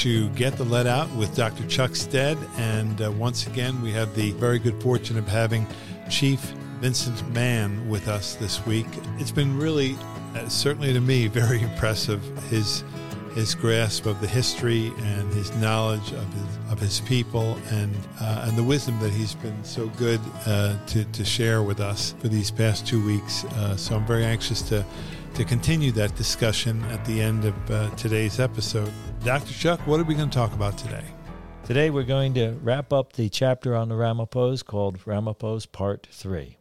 to Get the Lead Out with Dr. Chuck Stead. And uh, once again, we have the very good fortune of having Chief Vincent Mann with us this week. It's been really, uh, certainly to me, very impressive. His his grasp of the history and his knowledge of his, of his people and uh, and the wisdom that he's been so good uh, to, to share with us for these past two weeks. Uh, so I'm very anxious to to continue that discussion at the end of uh, today's episode. Dr. Chuck, what are we going to talk about today? Today we're going to wrap up the chapter on the Ramapos called Ramapos Part 3.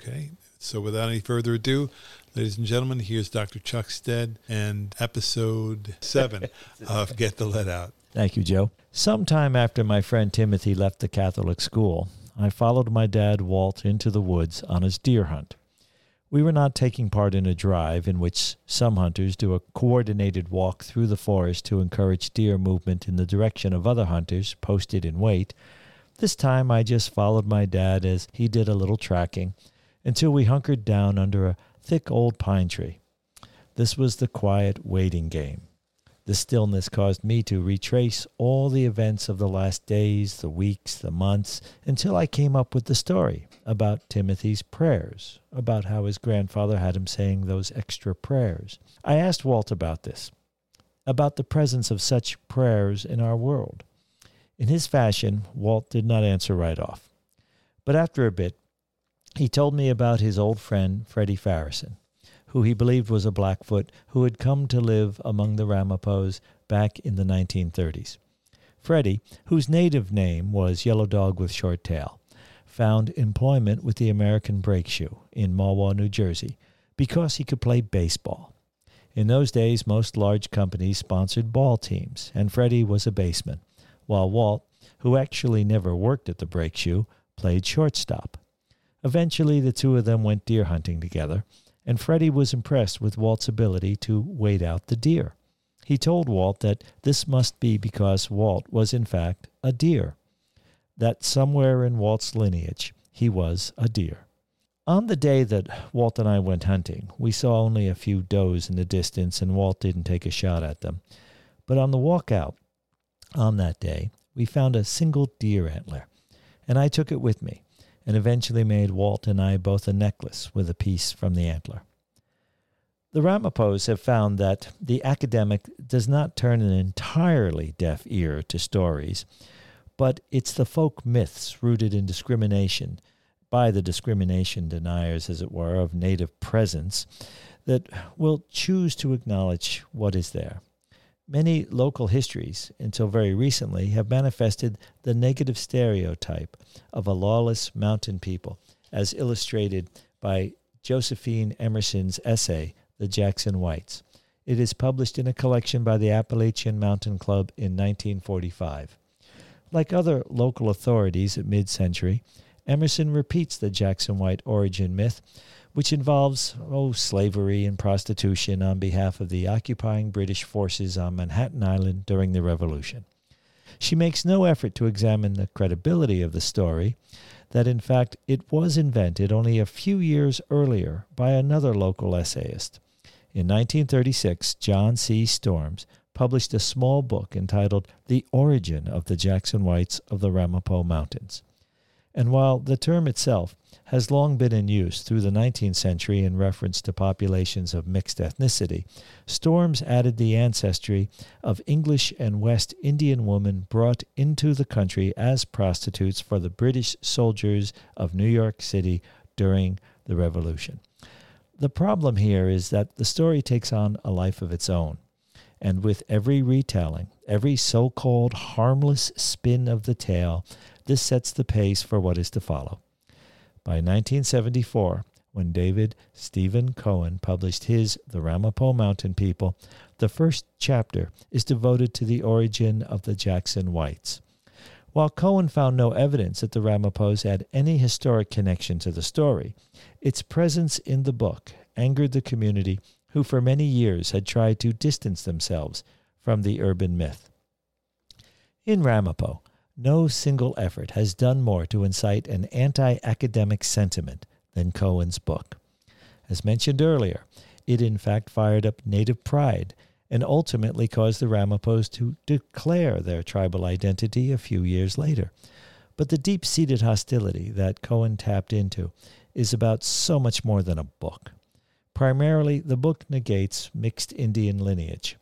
Okay, so without any further ado, ladies and gentlemen, here's Dr. Chuck Stead and episode 7 of Get the Lead Out. Thank you, Joe. Sometime after my friend Timothy left the Catholic school, I followed my dad, Walt, into the woods on his deer hunt. We were not taking part in a drive in which some hunters do a coordinated walk through the forest to encourage deer movement in the direction of other hunters posted in wait. This time I just followed my dad as he did a little tracking until we hunkered down under a thick old pine tree. This was the quiet waiting game. The stillness caused me to retrace all the events of the last days, the weeks, the months, until I came up with the story about Timothy's prayers, about how his grandfather had him saying those extra prayers. I asked Walt about this, about the presence of such prayers in our world. In his fashion, Walt did not answer right off. But after a bit, he told me about his old friend, Freddie Farrison who he believed was a Blackfoot who had come to live among the Ramapos back in the 1930s. Freddie, whose native name was Yellow Dog with Short Tail, found employment with the American Brake Shoe in Mahwah, New Jersey, because he could play baseball. In those days, most large companies sponsored ball teams, and Freddie was a baseman, while Walt, who actually never worked at the Brake Shoe, played shortstop. Eventually, the two of them went deer hunting together, and Freddie was impressed with Walt's ability to wait out the deer. He told Walt that this must be because Walt was, in fact, a deer, that somewhere in Walt's lineage he was a deer. On the day that Walt and I went hunting, we saw only a few does in the distance, and Walt didn't take a shot at them. But on the walk out on that day, we found a single deer antler, and I took it with me and eventually made Walt and I both a necklace with a piece from the antler. The Ramapos have found that the academic does not turn an entirely deaf ear to stories, but it's the folk myths rooted in discrimination by the discrimination deniers, as it were, of native presence that will choose to acknowledge what is there. Many local histories, until very recently, have manifested the negative stereotype of a lawless mountain people, as illustrated by Josephine Emerson's essay, The Jackson Whites. It is published in a collection by the Appalachian Mountain Club in 1945. Like other local authorities at mid century, Emerson repeats the Jackson White origin myth which involves oh slavery and prostitution on behalf of the occupying British forces on Manhattan Island during the Revolution. She makes no effort to examine the credibility of the story, that in fact it was invented only a few years earlier by another local essayist. In 1936, John C. Storms published a small book entitled The Origin of the Jackson Whites of the Ramapo Mountains. And while the term itself has long been in use through the 19th century in reference to populations of mixed ethnicity. Storms added the ancestry of English and West Indian women brought into the country as prostitutes for the British soldiers of New York City during the Revolution. The problem here is that the story takes on a life of its own. And with every retelling, every so called harmless spin of the tale, this sets the pace for what is to follow. By 1974, when David Stephen Cohen published his The Ramapo Mountain People, the first chapter is devoted to the origin of the Jackson Whites. While Cohen found no evidence that the Ramapos had any historic connection to the story, its presence in the book angered the community who for many years had tried to distance themselves from the urban myth. In Ramapo, no single effort has done more to incite an anti academic sentiment than Cohen's book. As mentioned earlier, it in fact fired up native pride and ultimately caused the Ramapos to declare their tribal identity a few years later. But the deep seated hostility that Cohen tapped into is about so much more than a book. Primarily, the book negates mixed Indian lineage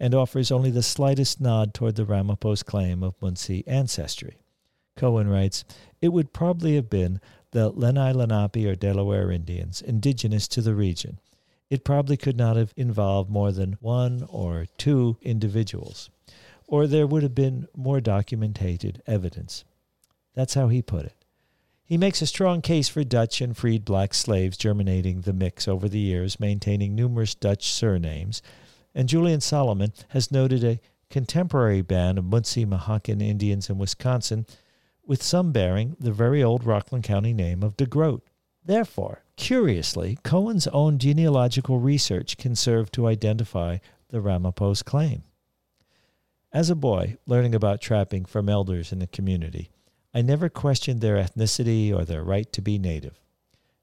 and offers only the slightest nod toward the Ramapos claim of Munsee ancestry. Cohen writes, It would probably have been the Lenni Lenape or Delaware Indians indigenous to the region. It probably could not have involved more than one or two individuals, or there would have been more documented evidence. That's how he put it. He makes a strong case for Dutch and freed black slaves germinating the mix over the years, maintaining numerous Dutch surnames and Julian Solomon has noted a contemporary band of Munsee Mohican Indians in Wisconsin, with some bearing the very old Rockland County name of DeGroat. Therefore, curiously, Cohen's own genealogical research can serve to identify the Ramapos claim. As a boy, learning about trapping from elders in the community, I never questioned their ethnicity or their right to be native.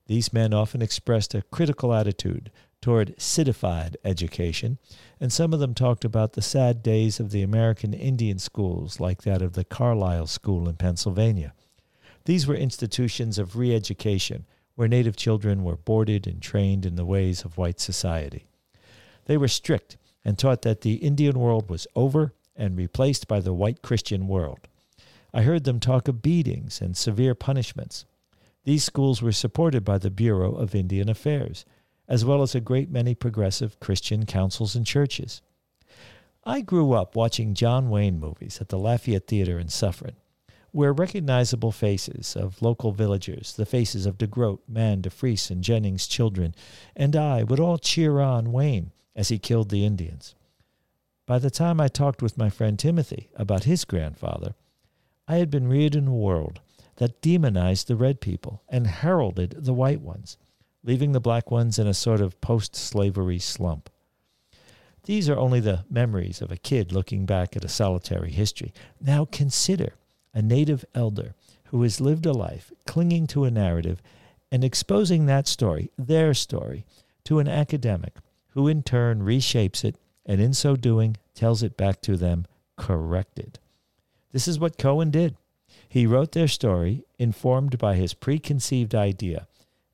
These men often expressed a critical attitude toward citified education, and some of them talked about the sad days of the American Indian schools, like that of the Carlisle School in Pennsylvania. These were institutions of re education where Native children were boarded and trained in the ways of white society. They were strict and taught that the Indian world was over and replaced by the white Christian world. I heard them talk of beatings and severe punishments. These schools were supported by the Bureau of Indian Affairs as well as a great many progressive Christian councils and churches. I grew up watching John Wayne movies at the Lafayette Theater in Suffern, where recognizable faces of local villagers, the faces of DeGroat, Mann, DeFries, and Jennings' children, and I would all cheer on Wayne as he killed the Indians. By the time I talked with my friend Timothy about his grandfather, I had been reared in a world that demonized the red people and heralded the white ones leaving the black ones in a sort of post slavery slump. These are only the memories of a kid looking back at a solitary history. Now consider a native elder who has lived a life clinging to a narrative and exposing that story, their story, to an academic who in turn reshapes it and in so doing tells it back to them corrected. This is what Cohen did. He wrote their story informed by his preconceived idea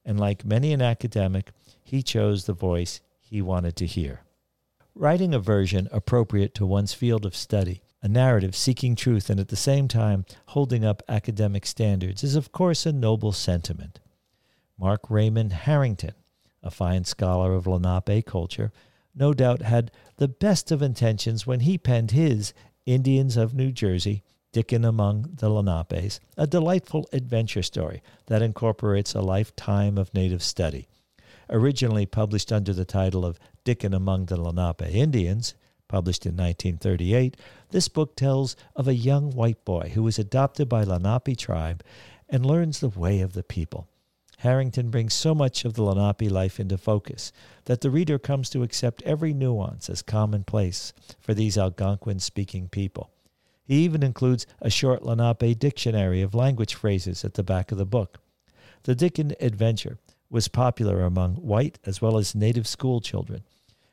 and like many an academic, he chose the voice he wanted to hear. Writing a version appropriate to one's field of study, a narrative seeking truth and at the same time holding up academic standards, is of course a noble sentiment. Mark Raymond Harrington, a fine scholar of Lenape culture, no doubt had the best of intentions when he penned his Indians of New Jersey Dickon Among the Lenapes, a delightful adventure story that incorporates a lifetime of native study. Originally published under the title of Dickon Among the Lenape Indians, published in 1938, this book tells of a young white boy who is adopted by Lenape tribe and learns the way of the people. Harrington brings so much of the Lenape life into focus that the reader comes to accept every nuance as commonplace for these Algonquin speaking people. He even includes a short Lenape dictionary of language phrases at the back of the book. The Dickon adventure was popular among white as well as native school children,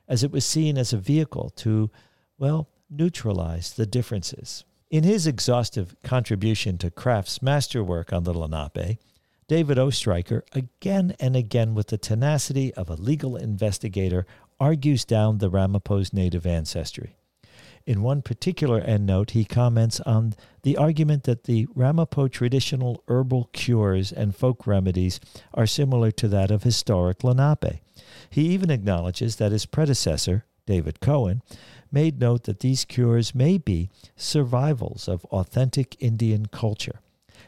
as it was seen as a vehicle to, well, neutralize the differences. In his exhaustive contribution to Kraft's masterwork on the Lenape, David Oestreicher, again and again with the tenacity of a legal investigator, argues down the Ramapos native ancestry. In one particular endnote, he comments on the argument that the Ramapo traditional herbal cures and folk remedies are similar to that of historic Lenape. He even acknowledges that his predecessor, David Cohen, made note that these cures may be survivals of authentic Indian culture.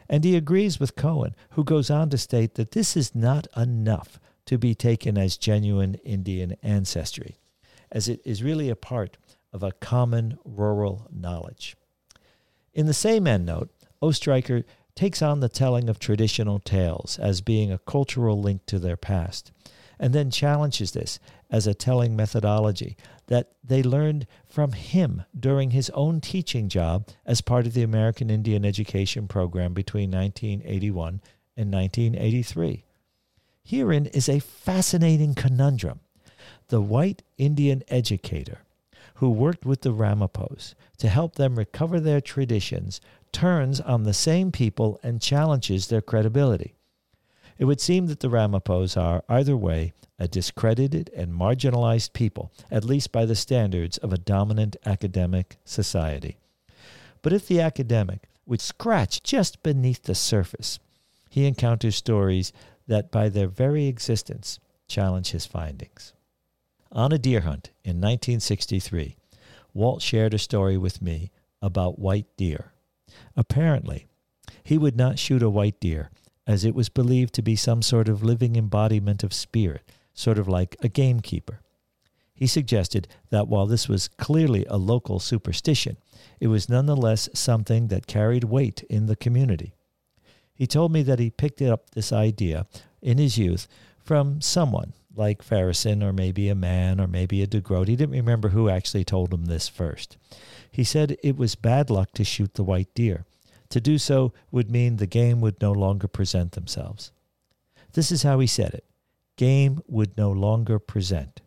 And he agrees with Cohen, who goes on to state that this is not enough to be taken as genuine Indian ancestry, as it is really a part of a common rural knowledge. In the same endnote, Oestreicher takes on the telling of traditional tales as being a cultural link to their past, and then challenges this as a telling methodology that they learned from him during his own teaching job as part of the American Indian Education Program between 1981 and 1983. Herein is a fascinating conundrum. The white Indian educator who worked with the Ramapos to help them recover their traditions, turns on the same people and challenges their credibility. It would seem that the Ramapos are, either way, a discredited and marginalized people, at least by the standards of a dominant academic society. But if the academic would scratch just beneath the surface, he encounters stories that, by their very existence, challenge his findings. On a deer hunt in 1963, Walt shared a story with me about white deer. Apparently, he would not shoot a white deer as it was believed to be some sort of living embodiment of spirit, sort of like a gamekeeper. He suggested that while this was clearly a local superstition, it was nonetheless something that carried weight in the community. He told me that he picked up this idea in his youth from someone like Farrison or maybe a Mann or maybe a DeGroat. He didn't remember who actually told him this first. He said it was bad luck to shoot the white deer. To do so would mean the game would no longer present themselves. This is how he said it game would no longer present.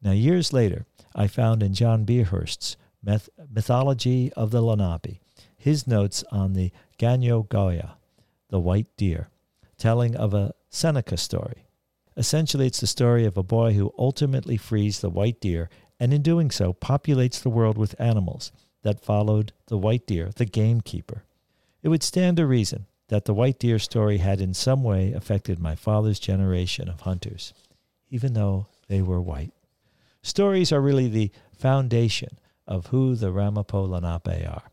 Now, years later, I found in John Bierhorst's Myth- Mythology of the Lenape his notes on the Ganyo Goya, the white deer, telling of a Seneca story. Essentially, it's the story of a boy who ultimately frees the white deer and in doing so populates the world with animals that followed the white deer, the gamekeeper. It would stand to reason that the white deer story had in some way affected my father's generation of hunters, even though they were white. Stories are really the foundation of who the Ramapo Lenape are.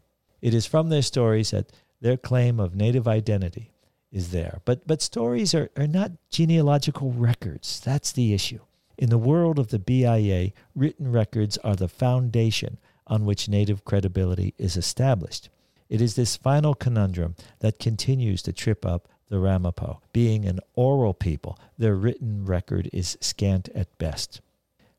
It is from their stories that their claim of native identity is there. But, but stories are, are not genealogical records. That's the issue. In the world of the BIA, written records are the foundation on which native credibility is established. It is this final conundrum that continues to trip up the Ramapo. Being an oral people, their written record is scant at best.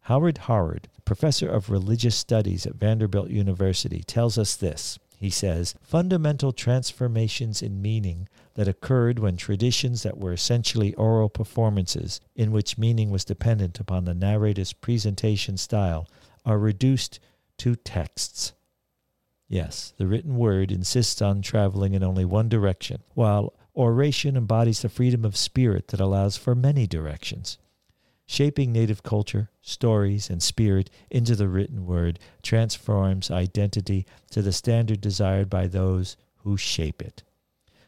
Howard Harrod, professor of religious studies at Vanderbilt University, tells us this. He says, fundamental transformations in meaning that occurred when traditions that were essentially oral performances, in which meaning was dependent upon the narrator's presentation style, are reduced to texts. Yes, the written word insists on traveling in only one direction, while oration embodies the freedom of spirit that allows for many directions. Shaping native culture, stories, and spirit into the written word transforms identity to the standard desired by those who shape it.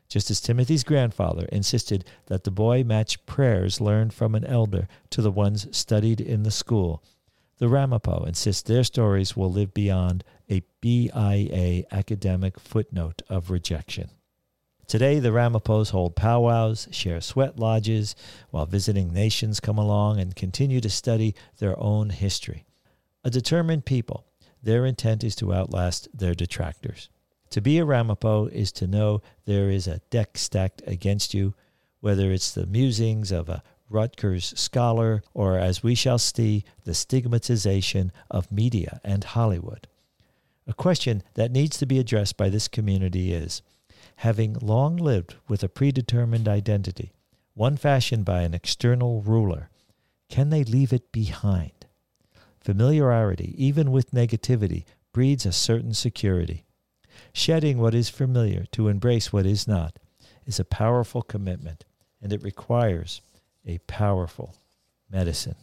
Just as Timothy's grandfather insisted that the boy match prayers learned from an elder to the ones studied in the school, the Ramapo insist their stories will live beyond a BIA academic footnote of rejection. Today, the Ramapos hold powwows, share sweat lodges, while visiting nations come along and continue to study their own history. A determined people, their intent is to outlast their detractors. To be a Ramapo is to know there is a deck stacked against you, whether it's the musings of a Rutgers scholar, or as we shall see, the stigmatization of media and Hollywood. A question that needs to be addressed by this community is having long lived with a predetermined identity, one fashioned by an external ruler, can they leave it behind? Familiarity, even with negativity, breeds a certain security. Shedding what is familiar to embrace what is not is a powerful commitment, and it requires a powerful medicine.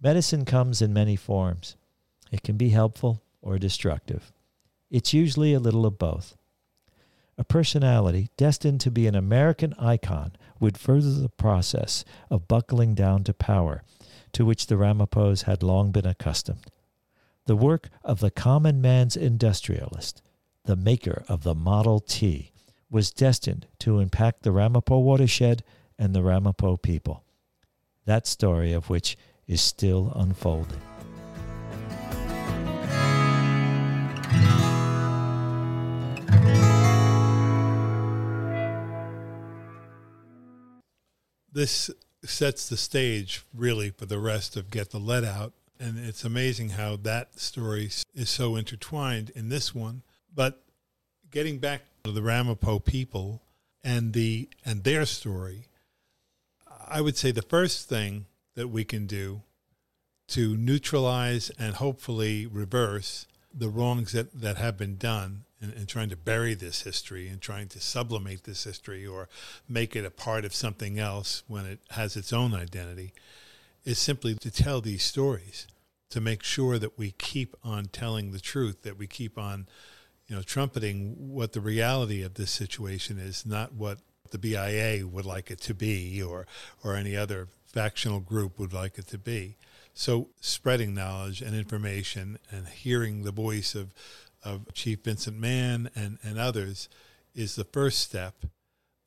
Medicine comes in many forms. It can be helpful or destructive. It's usually a little of both. A personality destined to be an American icon would further the process of buckling down to power, to which the Ramapos had long been accustomed. The work of the common man's industrialist, the maker of the Model T, was destined to impact the Ramapo watershed and the Ramapo people. That story of which is still unfolding. This sets the stage really for the rest of Get the Lead Out. And it's amazing how that story is so intertwined in this one. But getting back to the Ramapo people and the and their story, I would say the first thing that we can do to neutralize and hopefully reverse the wrongs that, that have been done and, and, trying to bury this history and trying to sublimate this history or make it a part of something else when it has its own identity is simply to tell these stories to make sure that we keep on telling the truth that we keep on you know trumpeting what the reality of this situation is not what the BIA would like it to be or or any other factional group would like it to be. So spreading knowledge and information and hearing the voice of of Chief Vincent Mann and, and others is the first step.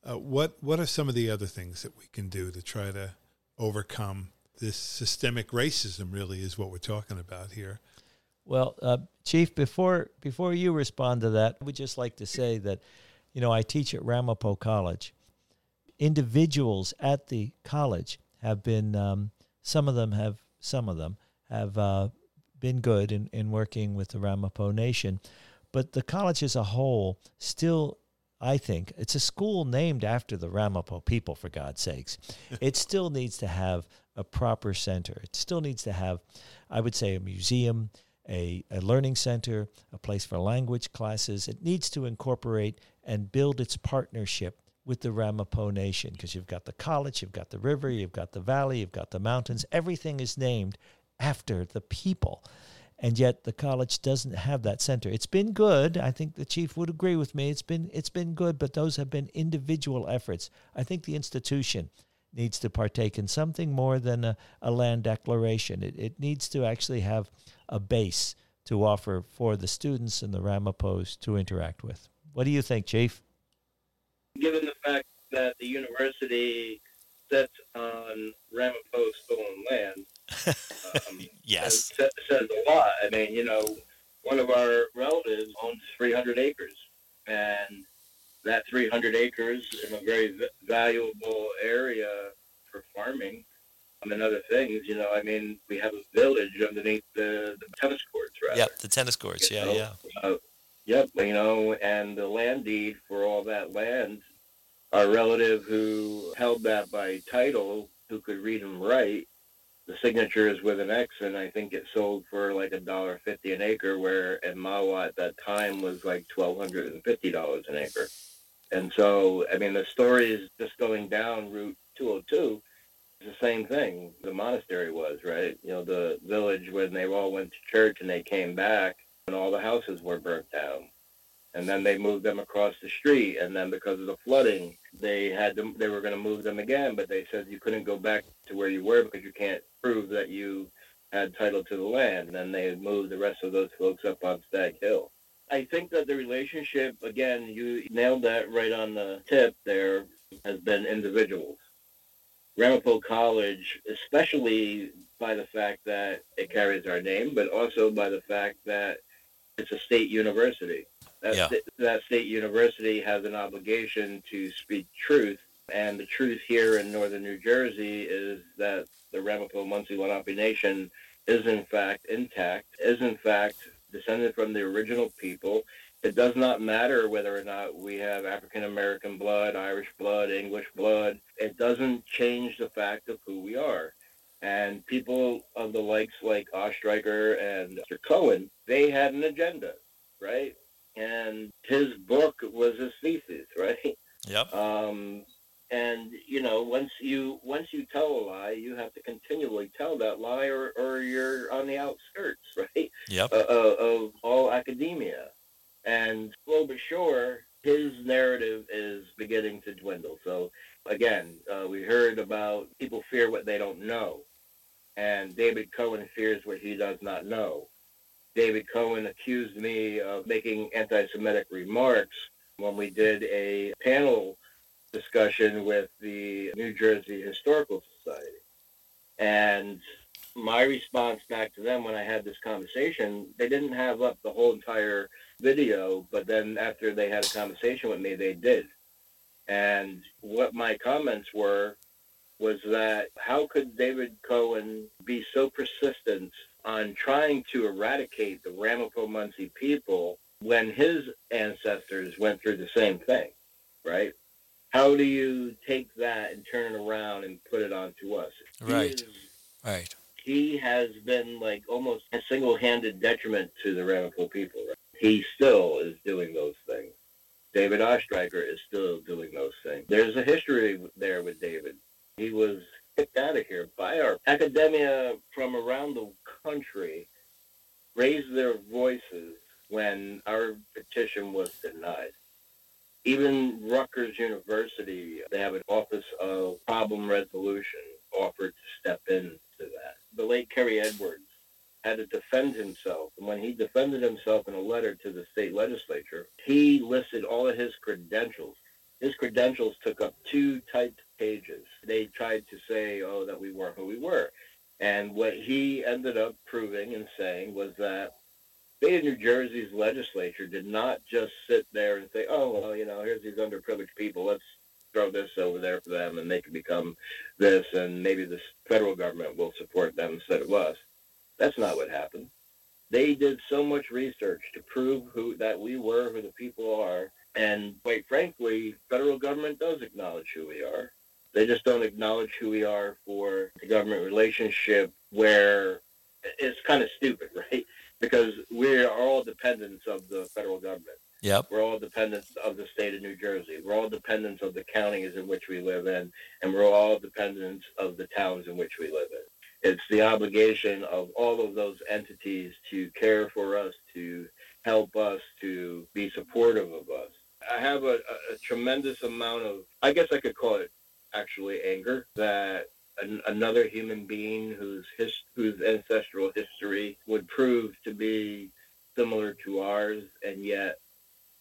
Uh, what what are some of the other things that we can do to try to overcome this systemic racism? Really, is what we're talking about here. Well, uh, Chief, before before you respond to that, I would just like to say that, you know, I teach at Ramapo College. Individuals at the college have been, um, some of them have, some of them have uh, been good in, in working with the Ramapo Nation. But the college as a whole still, I think, it's a school named after the Ramapo people, for God's sakes. it still needs to have a proper center. It still needs to have, I would say, a museum, a, a learning center, a place for language classes. It needs to incorporate and build its partnership with the Ramapo Nation because you've got the college, you've got the river, you've got the valley, you've got the mountains. Everything is named after the people. And yet the college doesn't have that center. It's been good. I think the chief would agree with me. It's been it's been good, but those have been individual efforts. I think the institution needs to partake in something more than a, a land declaration. It, it needs to actually have a base to offer for the students and the Ramapos to interact with. What do you think, Chief? Given the fact that the university sits on Ramapo stolen land, um, yes, says, says a lot. I mean, you know, one of our relatives owns 300 acres, and that 300 acres in a very valuable area for farming and other things. You know, I mean, we have a village underneath the, the tennis courts, right? Yep, the tennis courts. You yeah, know? yeah. Uh, yep, you know, and the land deed for all that land, our relative who held that by title, who could read and write, the signature is with an X, and I think it sold for like a dollar fifty an acre, where in Mahwah at that time was like twelve hundred and fifty dollars an acre. And so, I mean, the story is just going down Route 202. It's the same thing. The monastery was right. You know, the village when they all went to church and they came back, and all the houses were burnt down and then they moved them across the street and then because of the flooding they had them they were going to move them again but they said you couldn't go back to where you were because you can't prove that you had title to the land and then they moved the rest of those folks up on stag hill i think that the relationship again you nailed that right on the tip there has been individuals ramapo college especially by the fact that it carries our name but also by the fact that it's a state university that, yeah. st- that state university has an obligation to speak truth. And the truth here in northern New Jersey is that the Ramapo Munsee Lenape Nation is in fact intact, is in fact descended from the original people. It does not matter whether or not we have African American blood, Irish blood, English blood. It doesn't change the fact of who we are. And people of the likes like Oestreicher and Mr. Cohen, they had an agenda, right? and his book was his thesis, right? Yep. Um, and you know, once you once you tell a lie, you have to continually tell that lie, or, or you're on the outskirts, right? Yep. Uh, uh, of all academia, and slow but sure, his narrative is beginning to dwindle. So again, uh, we heard about people fear what they don't know, and David Cohen fears what he does not know. David Cohen accused me of making anti-Semitic remarks when we did a panel discussion with the New Jersey Historical Society. And my response back to them when I had this conversation, they didn't have up the whole entire video, but then after they had a conversation with me, they did. And what my comments were was that how could David Cohen be so persistent on trying to eradicate the Ramapo Munsee people when his ancestors went through the same thing, right? How do you take that and turn it around and put it onto us? Right. Is, right. he has been like almost a single-handed detriment to the Ramapo people. Right? He still is doing those things. David Oestreicher is still doing those things. There's a history there with David. He was kicked out of here by our academia from around the country raised their voices when our petition was denied. Even Rutgers University, they have an Office of Problem Resolution, offered to step into that. The late Kerry Edwards had to defend himself. And when he defended himself in a letter to the state legislature, he listed all of his credentials. His credentials took up two typed pages. They tried to say, oh, that we weren't who we were. And what he ended up proving and saying was that state of New Jersey's legislature did not just sit there and say, oh, well, you know, here's these underprivileged people. Let's throw this over there for them and they can become this and maybe the federal government will support them instead of us. That's not what happened. They did so much research to prove who that we were who the people are. And quite frankly, federal government does acknowledge who we are. They just don't acknowledge who we are for the government relationship where it's kind of stupid, right? because we are all dependents of the federal government. Yep. We're all dependents of the state of New Jersey. We're all dependents of the counties in which we live in, and we're all dependents of the towns in which we live in. It's the obligation of all of those entities to care for us, to help us, to be supportive of us. I have a, a, a tremendous amount of, I guess I could call it actually anger that an, another human being whose his, whose ancestral history would prove to be similar to ours, and yet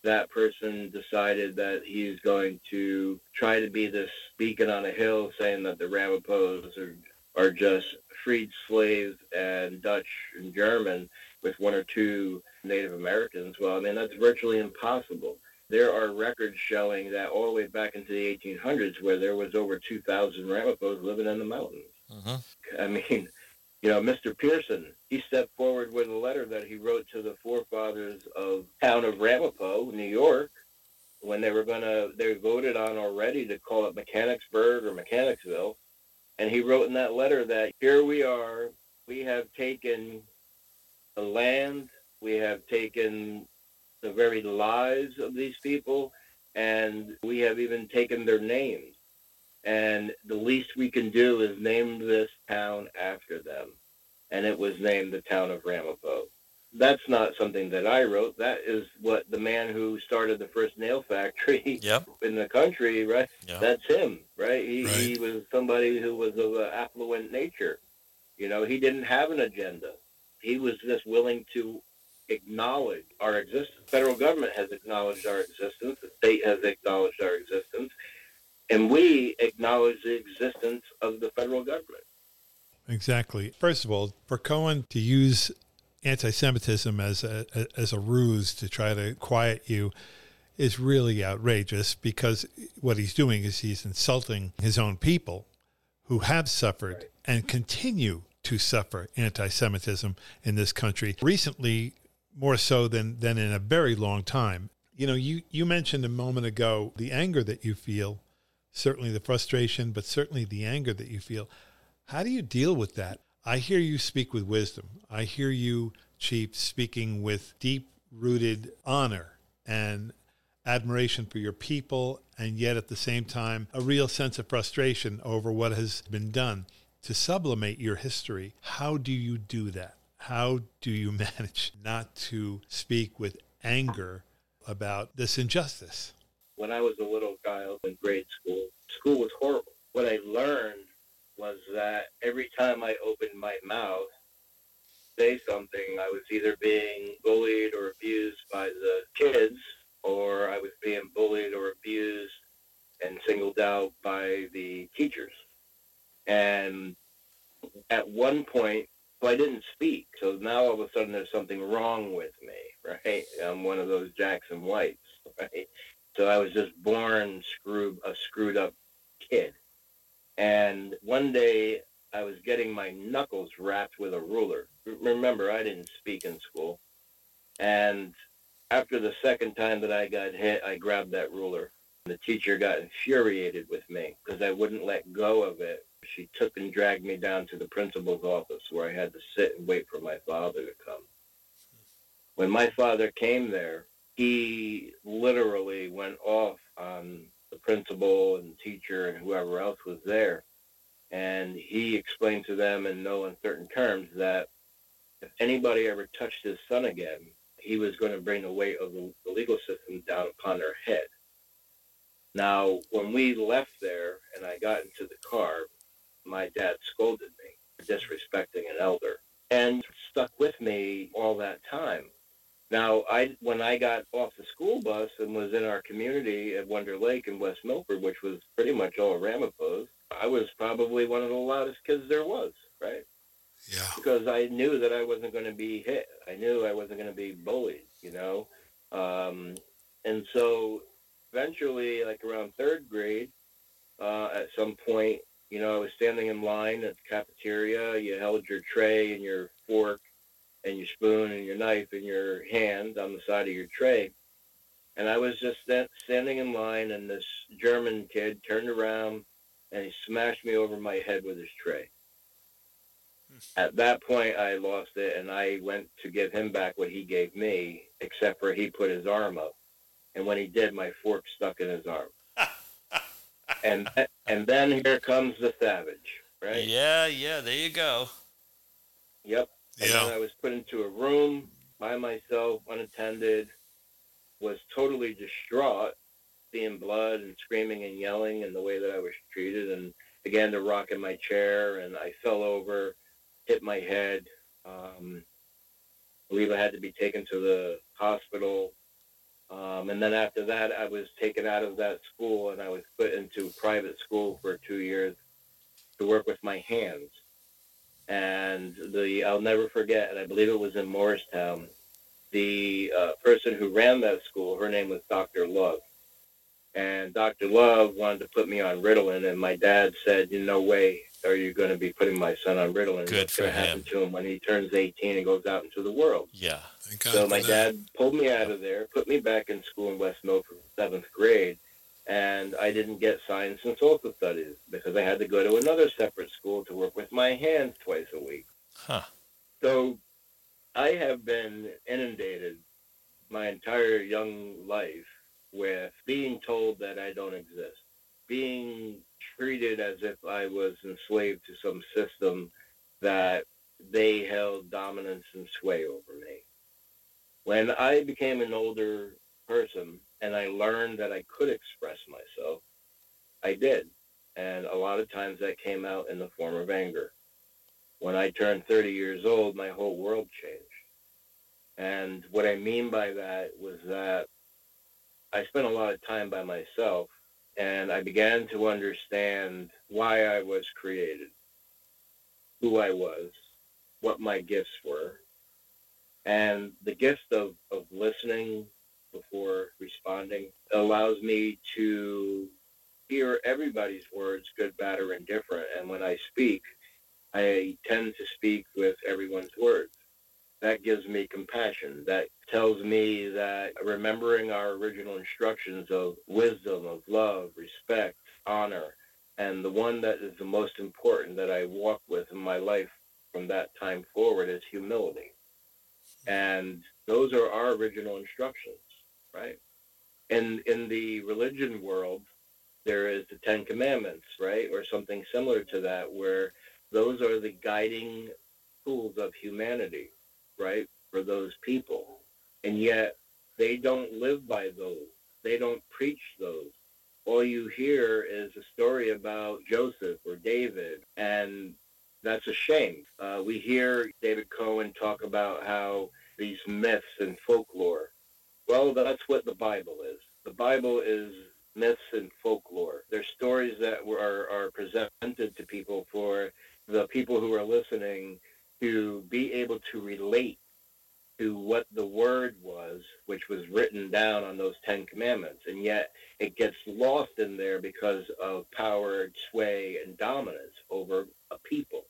that person decided that he's going to try to be this beacon on a hill, saying that the Ramapos are are just freed slaves and Dutch and German with one or two Native Americans. Well, I mean that's virtually impossible there are records showing that all the way back into the 1800s where there was over 2,000 Ramapos living in the mountains. Uh-huh. I mean, you know, Mr. Pierson, he stepped forward with a letter that he wrote to the forefathers of town of Ramapo, New York, when they were going to, they voted on already to call it Mechanicsburg or Mechanicsville. And he wrote in that letter that here we are, we have taken the land, we have taken the very lives of these people, and we have even taken their names. And the least we can do is name this town after them. And it was named the town of Ramapo. That's not something that I wrote. That is what the man who started the first nail factory yep. in the country, right? Yep. That's him, right? He, right? he was somebody who was of an affluent nature. You know, he didn't have an agenda. He was just willing to acknowledge our existence. The federal government has acknowledged our existence. The state has acknowledged our existence. And we acknowledge the existence of the federal government. Exactly. First of all, for Cohen to use anti-Semitism as a, as a ruse to try to quiet you is really outrageous because what he's doing is he's insulting his own people who have suffered right. and continue to suffer anti Semitism in this country. Recently, more so than than in a very long time. You know, you you mentioned a moment ago the anger that you feel, certainly the frustration, but certainly the anger that you feel. How do you deal with that? I hear you speak with wisdom. I hear you, Chief, speaking with deep rooted honor and admiration for your people, and yet at the same time, a real sense of frustration over what has been done to sublimate your history. How do you do that? How do you manage not to speak with anger about this injustice? When I was a little child in grade school, school was horrible. What I learned was that every time I opened my mouth, say something, I was either being bullied or abused by the kids, or I was being bullied or abused and singled out by the teachers. And at one point, I didn't speak. So now all of a sudden there's something wrong with me, right? I'm one of those Jackson Whites, right? So I was just born screwed, a screwed up kid. And one day I was getting my knuckles wrapped with a ruler. Remember, I didn't speak in school. And after the second time that I got hit, I grabbed that ruler. The teacher got infuriated with me because I wouldn't let go of it. she took and dragged me down to the principal's office where I had to sit and wait for my father to come. When my father came there, he literally went off on the principal and teacher and whoever else was there. And he explained to them in no uncertain terms that if anybody ever touched his son again, he was going to bring the weight of the, legal system down upon their head. Now, when we left there and I got into the car, my dad scolded me for disrespecting an elder and stuck with me all that time. Now, I when I got off the school bus and was in our community at Wonder Lake in West Milford, which was pretty much all Ramapos, I was probably one of the loudest kids there was, right? Yeah. Because I knew that I wasn't going to be hit. I knew I wasn't going to be bullied, you know? Um, and so eventually, like around third grade, uh, at some point, you know, I was standing in line at the cafeteria. You held your tray and your fork and your spoon and your knife in your hand on the side of your tray. And I was just standing in line, and this German kid turned around and he smashed me over my head with his tray. Hmm. At that point, I lost it, and I went to give him back what he gave me, except for he put his arm up, and when he did, my fork stuck in his arm. and and then here comes the savage, right? Yeah, yeah. There you go. Yep. And yeah. then I was put into a room by myself, unattended, was totally distraught, seeing blood and screaming and yelling and the way that I was treated, and began to rock in my chair, and I fell over hit my head. Um, I believe I had to be taken to the hospital. Um, and then after that, I was taken out of that school and I was put into private school for two years to work with my hands. And the I'll never forget, and I believe it was in Morristown, the uh, person who ran that school, her name was Dr. Love. And Dr. Love wanted to put me on Ritalin, and my dad said, "No way, are you going to be putting my son on Ritalin? Good What's for going to happen to him when he turns 18 and goes out into the world? Yeah. So my dad pulled me out of there, put me back in school in West Milford, seventh grade, and I didn't get science and social studies because I had to go to another separate school to work with my hands twice a week. Huh. So I have been inundated my entire young life with being told that I don't exist, being treated as if I was enslaved to some system that they held dominance and sway over me. When I became an older person and I learned that I could express myself, I did. And a lot of times that came out in the form of anger. When I turned 30 years old, my whole world changed. And what I mean by that was that I spent a lot of time by myself and I began to understand why I was created, who I was, what my gifts were. And the gift of, of listening before responding allows me to hear everybody's words, good, bad, or indifferent. And when I speak, I tend to speak with everyone's words that gives me compassion. That tells me that remembering our original instructions of wisdom, of love, respect, honor, and the one that is the most important that I walk with in my life from that time forward is humility. Hmm. And those are our original instructions, right? In in the religion world, there is the Ten Commandments, right? Or something similar to that, where those are the guiding tools of humanity right, for those people. And yet they don't live by those. They don't preach those. All you hear is a story about Joseph or David, and that's a shame. Uh, we hear David Cohen talk about how these myths and folklore. Well, that's what the Bible is. The Bible is myths and folklore. They're stories that are, are presented to people for the people who are listening to be able to relate to what the word was, which was written down on those Ten Commandments. And yet it gets lost in there because of power, sway, and dominance over a people.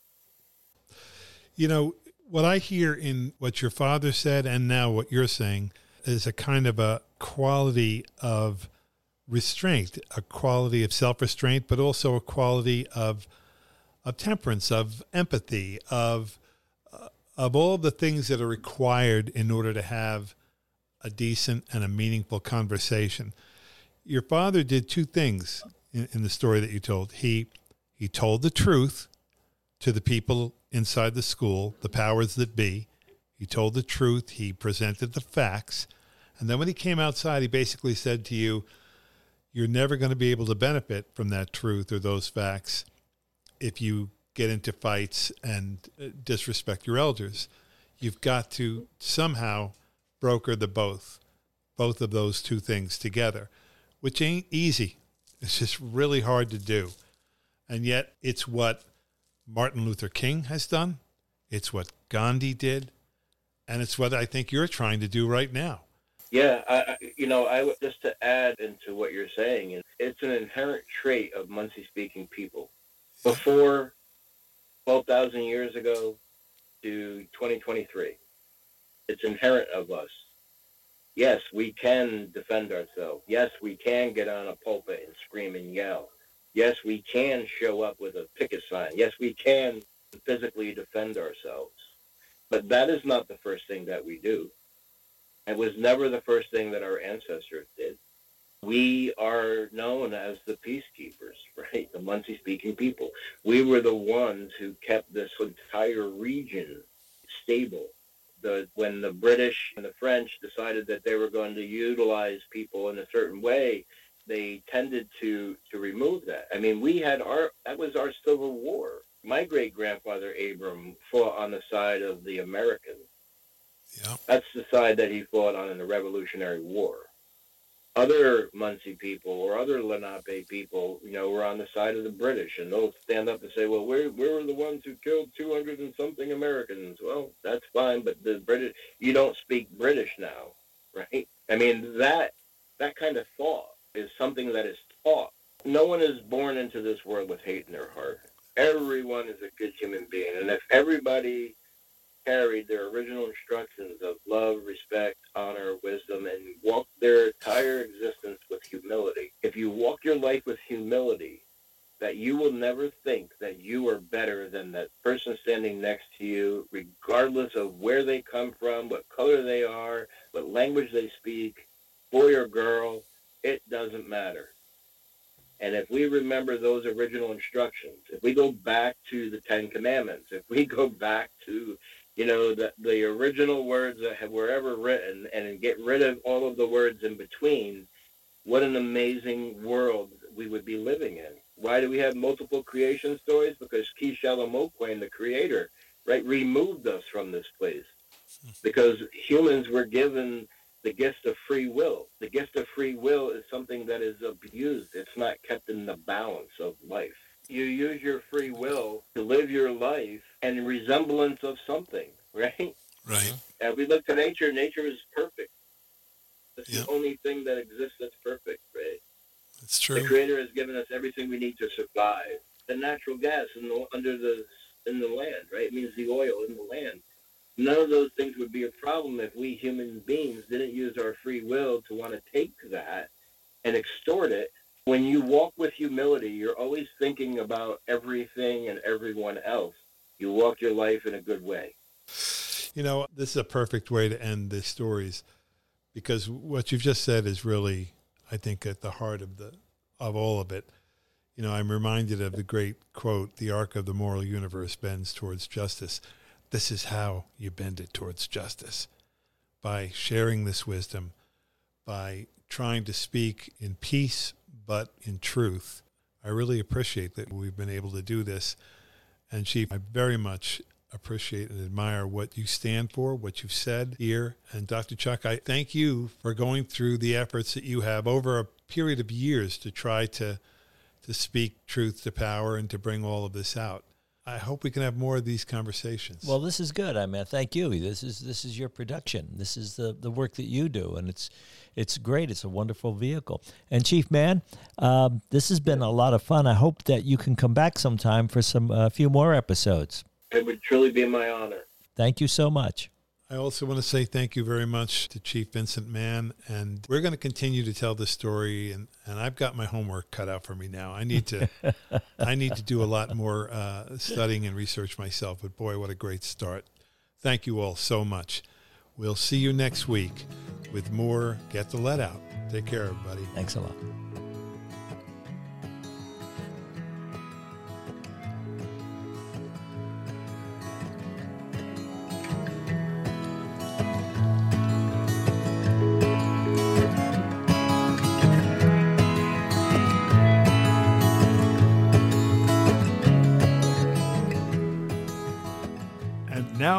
You know, what I hear in what your father said and now what you're saying is a kind of a quality of restraint, a quality of self restraint, but also a quality of of temperance, of empathy, of uh, of all the things that are required in order to have a decent and a meaningful conversation. Your father did two things in, in the story that you told. He he told the truth to the people inside the school, the powers that be. He told the truth. He presented the facts. And then when he came outside, he basically said to you, You're never going to be able to benefit from that truth or those facts if you get into fights and uh, disrespect your elders. You've got to somehow broker the both, both of those two things together, which ain't easy. It's just really hard to do. And yet, it's what Martin Luther King has done, it's what Gandhi did, and it's what I think you're trying to do right now. Yeah, I, you know, I just to add into what you're saying, it's an inherent trait of Munsee speaking people. Before 12,000 years ago to 2023, it's inherent of us. Yes, we can defend ourselves. Yes, we can get on a pulpit and scream and yell. Yes, we can show up with a picket sign. Yes, we can physically defend ourselves. But that is not the first thing that we do. It was never the first thing that our ancestors did. We are known as the peacekeepers, right? The Munsee speaking people. We were the ones who kept this entire region stable. The, when the British and the French decided that they were going to utilize people in a certain way, they tended to to remove that. I mean, we had our that was our civil war. My great grandfather Abram fought on the side of the Americans. Yeah. That's the side that he fought on in the Revolutionary War. Other Munsee people or other Lenape people, you know, were on the side of the British, and they'll stand up and say, "Well, we we were the ones who killed 200 and something Americans." Well, that's fine, but the British, you don't speak British now, right? I mean, that that kind of thought is something that is taught. No one is born into this world with hate in their heart. Everyone is a good human being. And if everybody carried their original instructions of love, respect, honor, wisdom, and walked their entire existence with humility, if you walk your life with humility, that you will never think that you are better than that person standing next to you, regardless of where they come from, what color they are, what language they speak, boy or girl, it doesn't matter. And if we remember those original instructions, if we go back to the Ten Commandments, if we go back to, you know, the, the original words that have, were ever written and get rid of all of the words in between, what an amazing world we would be living in. Why do we have multiple creation stories? Because Kishala the creator, right, removed us from this place. Hmm. Because humans were given the gift of free will. The gift of free will is something that is abused. It's not kept in the balance of life. You use your free will to live your life in resemblance of something, right? Right. And we look to nature. Nature is perfect. It's yep. the only thing that exists that's perfect, right? That's true. The Creator has given us everything we need to survive. The natural gas in the, under the in the land, right? It means the oil in the land none of those things would be a problem if we human beings didn't use our free will to want to take that and extort it. When you walk with humility, you're always thinking about everything and everyone else. You walk your life in a good way. You know, this is a perfect way to end the stories because what you've just said is really, I think, at the heart of the of all of it. You know, I'm reminded of the great quote, "The arc of the moral universe bends towards justice." This is how you bend it towards justice by sharing this wisdom, by trying to speak in peace but in truth. I really appreciate that we've been able to do this. And Chief, I very much appreciate and admire what you stand for, what you've said here. And Dr. Chuck, I thank you for going through the efforts that you have over a period of years to try to to speak truth to power and to bring all of this out. I hope we can have more of these conversations. Well, this is good. I mean, thank you. This is this is your production. This is the the work that you do, and it's it's great. It's a wonderful vehicle. And Chief Mann, um, this has been a lot of fun. I hope that you can come back sometime for some a uh, few more episodes. It would truly be my honor. Thank you so much. I also want to say thank you very much to Chief Vincent Mann. And we're going to continue to tell this story. And, and I've got my homework cut out for me now. I need to, I need to do a lot more uh, studying and research myself. But boy, what a great start. Thank you all so much. We'll see you next week with more Get the Lead Out. Take care, everybody. Thanks a lot.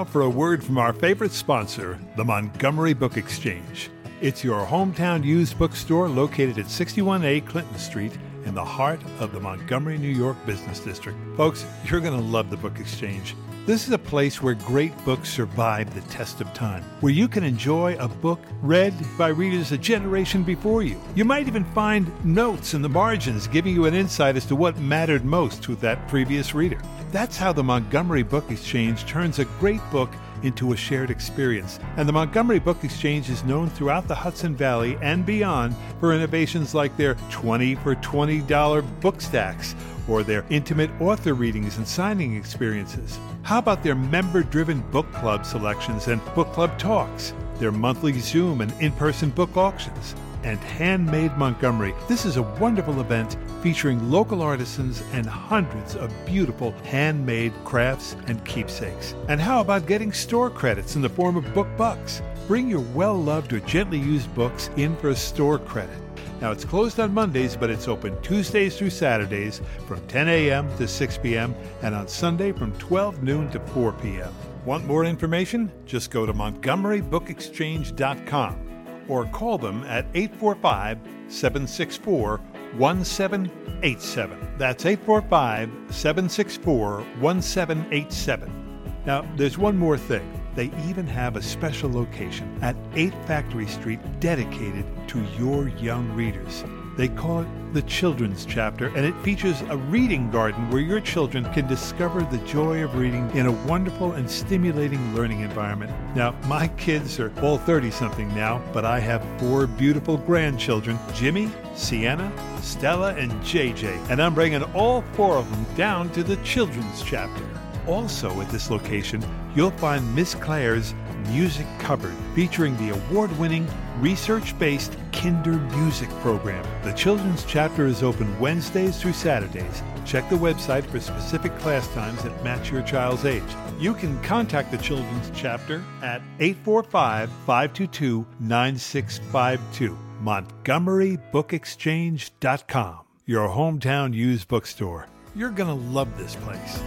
Now for a word from our favorite sponsor, the Montgomery Book Exchange. It's your hometown used bookstore located at 61A Clinton Street in the heart of the Montgomery, New York business district. Folks, you're going to love the Book Exchange. This is a place where great books survive the test of time, where you can enjoy a book read by readers a generation before you. You might even find notes in the margins giving you an insight as to what mattered most to that previous reader. That's how the Montgomery Book Exchange turns a great book into a shared experience. And the Montgomery Book Exchange is known throughout the Hudson Valley and beyond for innovations like their 20 for $20 book stacks or their intimate author readings and signing experiences. How about their member driven book club selections and book club talks, their monthly Zoom and in person book auctions? and Handmade Montgomery. This is a wonderful event featuring local artisans and hundreds of beautiful handmade crafts and keepsakes. And how about getting store credits in the form of book bucks? Bring your well loved or gently used books in for a store credit. Now, it's closed on Mondays, but it's open Tuesdays through Saturdays from 10 a.m. to 6 p.m. and on Sunday from 12 noon to 4 p.m. Want more information? Just go to montgomerybookexchange.com or call them at 845 764 1787. That's 845 764 1787. Now, there's one more thing. They even have a special location at 8 Factory Street dedicated to your young readers. They call it the Children's Chapter, and it features a reading garden where your children can discover the joy of reading in a wonderful and stimulating learning environment. Now, my kids are all 30 something now, but I have four beautiful grandchildren Jimmy, Sienna, Stella, and JJ, and I'm bringing all four of them down to the Children's Chapter. Also at this location, you'll find Miss Claire's Music Cupboard, featuring the award winning, research based Kinder Music program. The children's chapter is open Wednesdays through Saturdays. Check the website for specific class times that match your child's age. You can contact the children's chapter at 845 522 9652. MontgomeryBookExchange.com, your hometown used bookstore. You're going to love this place.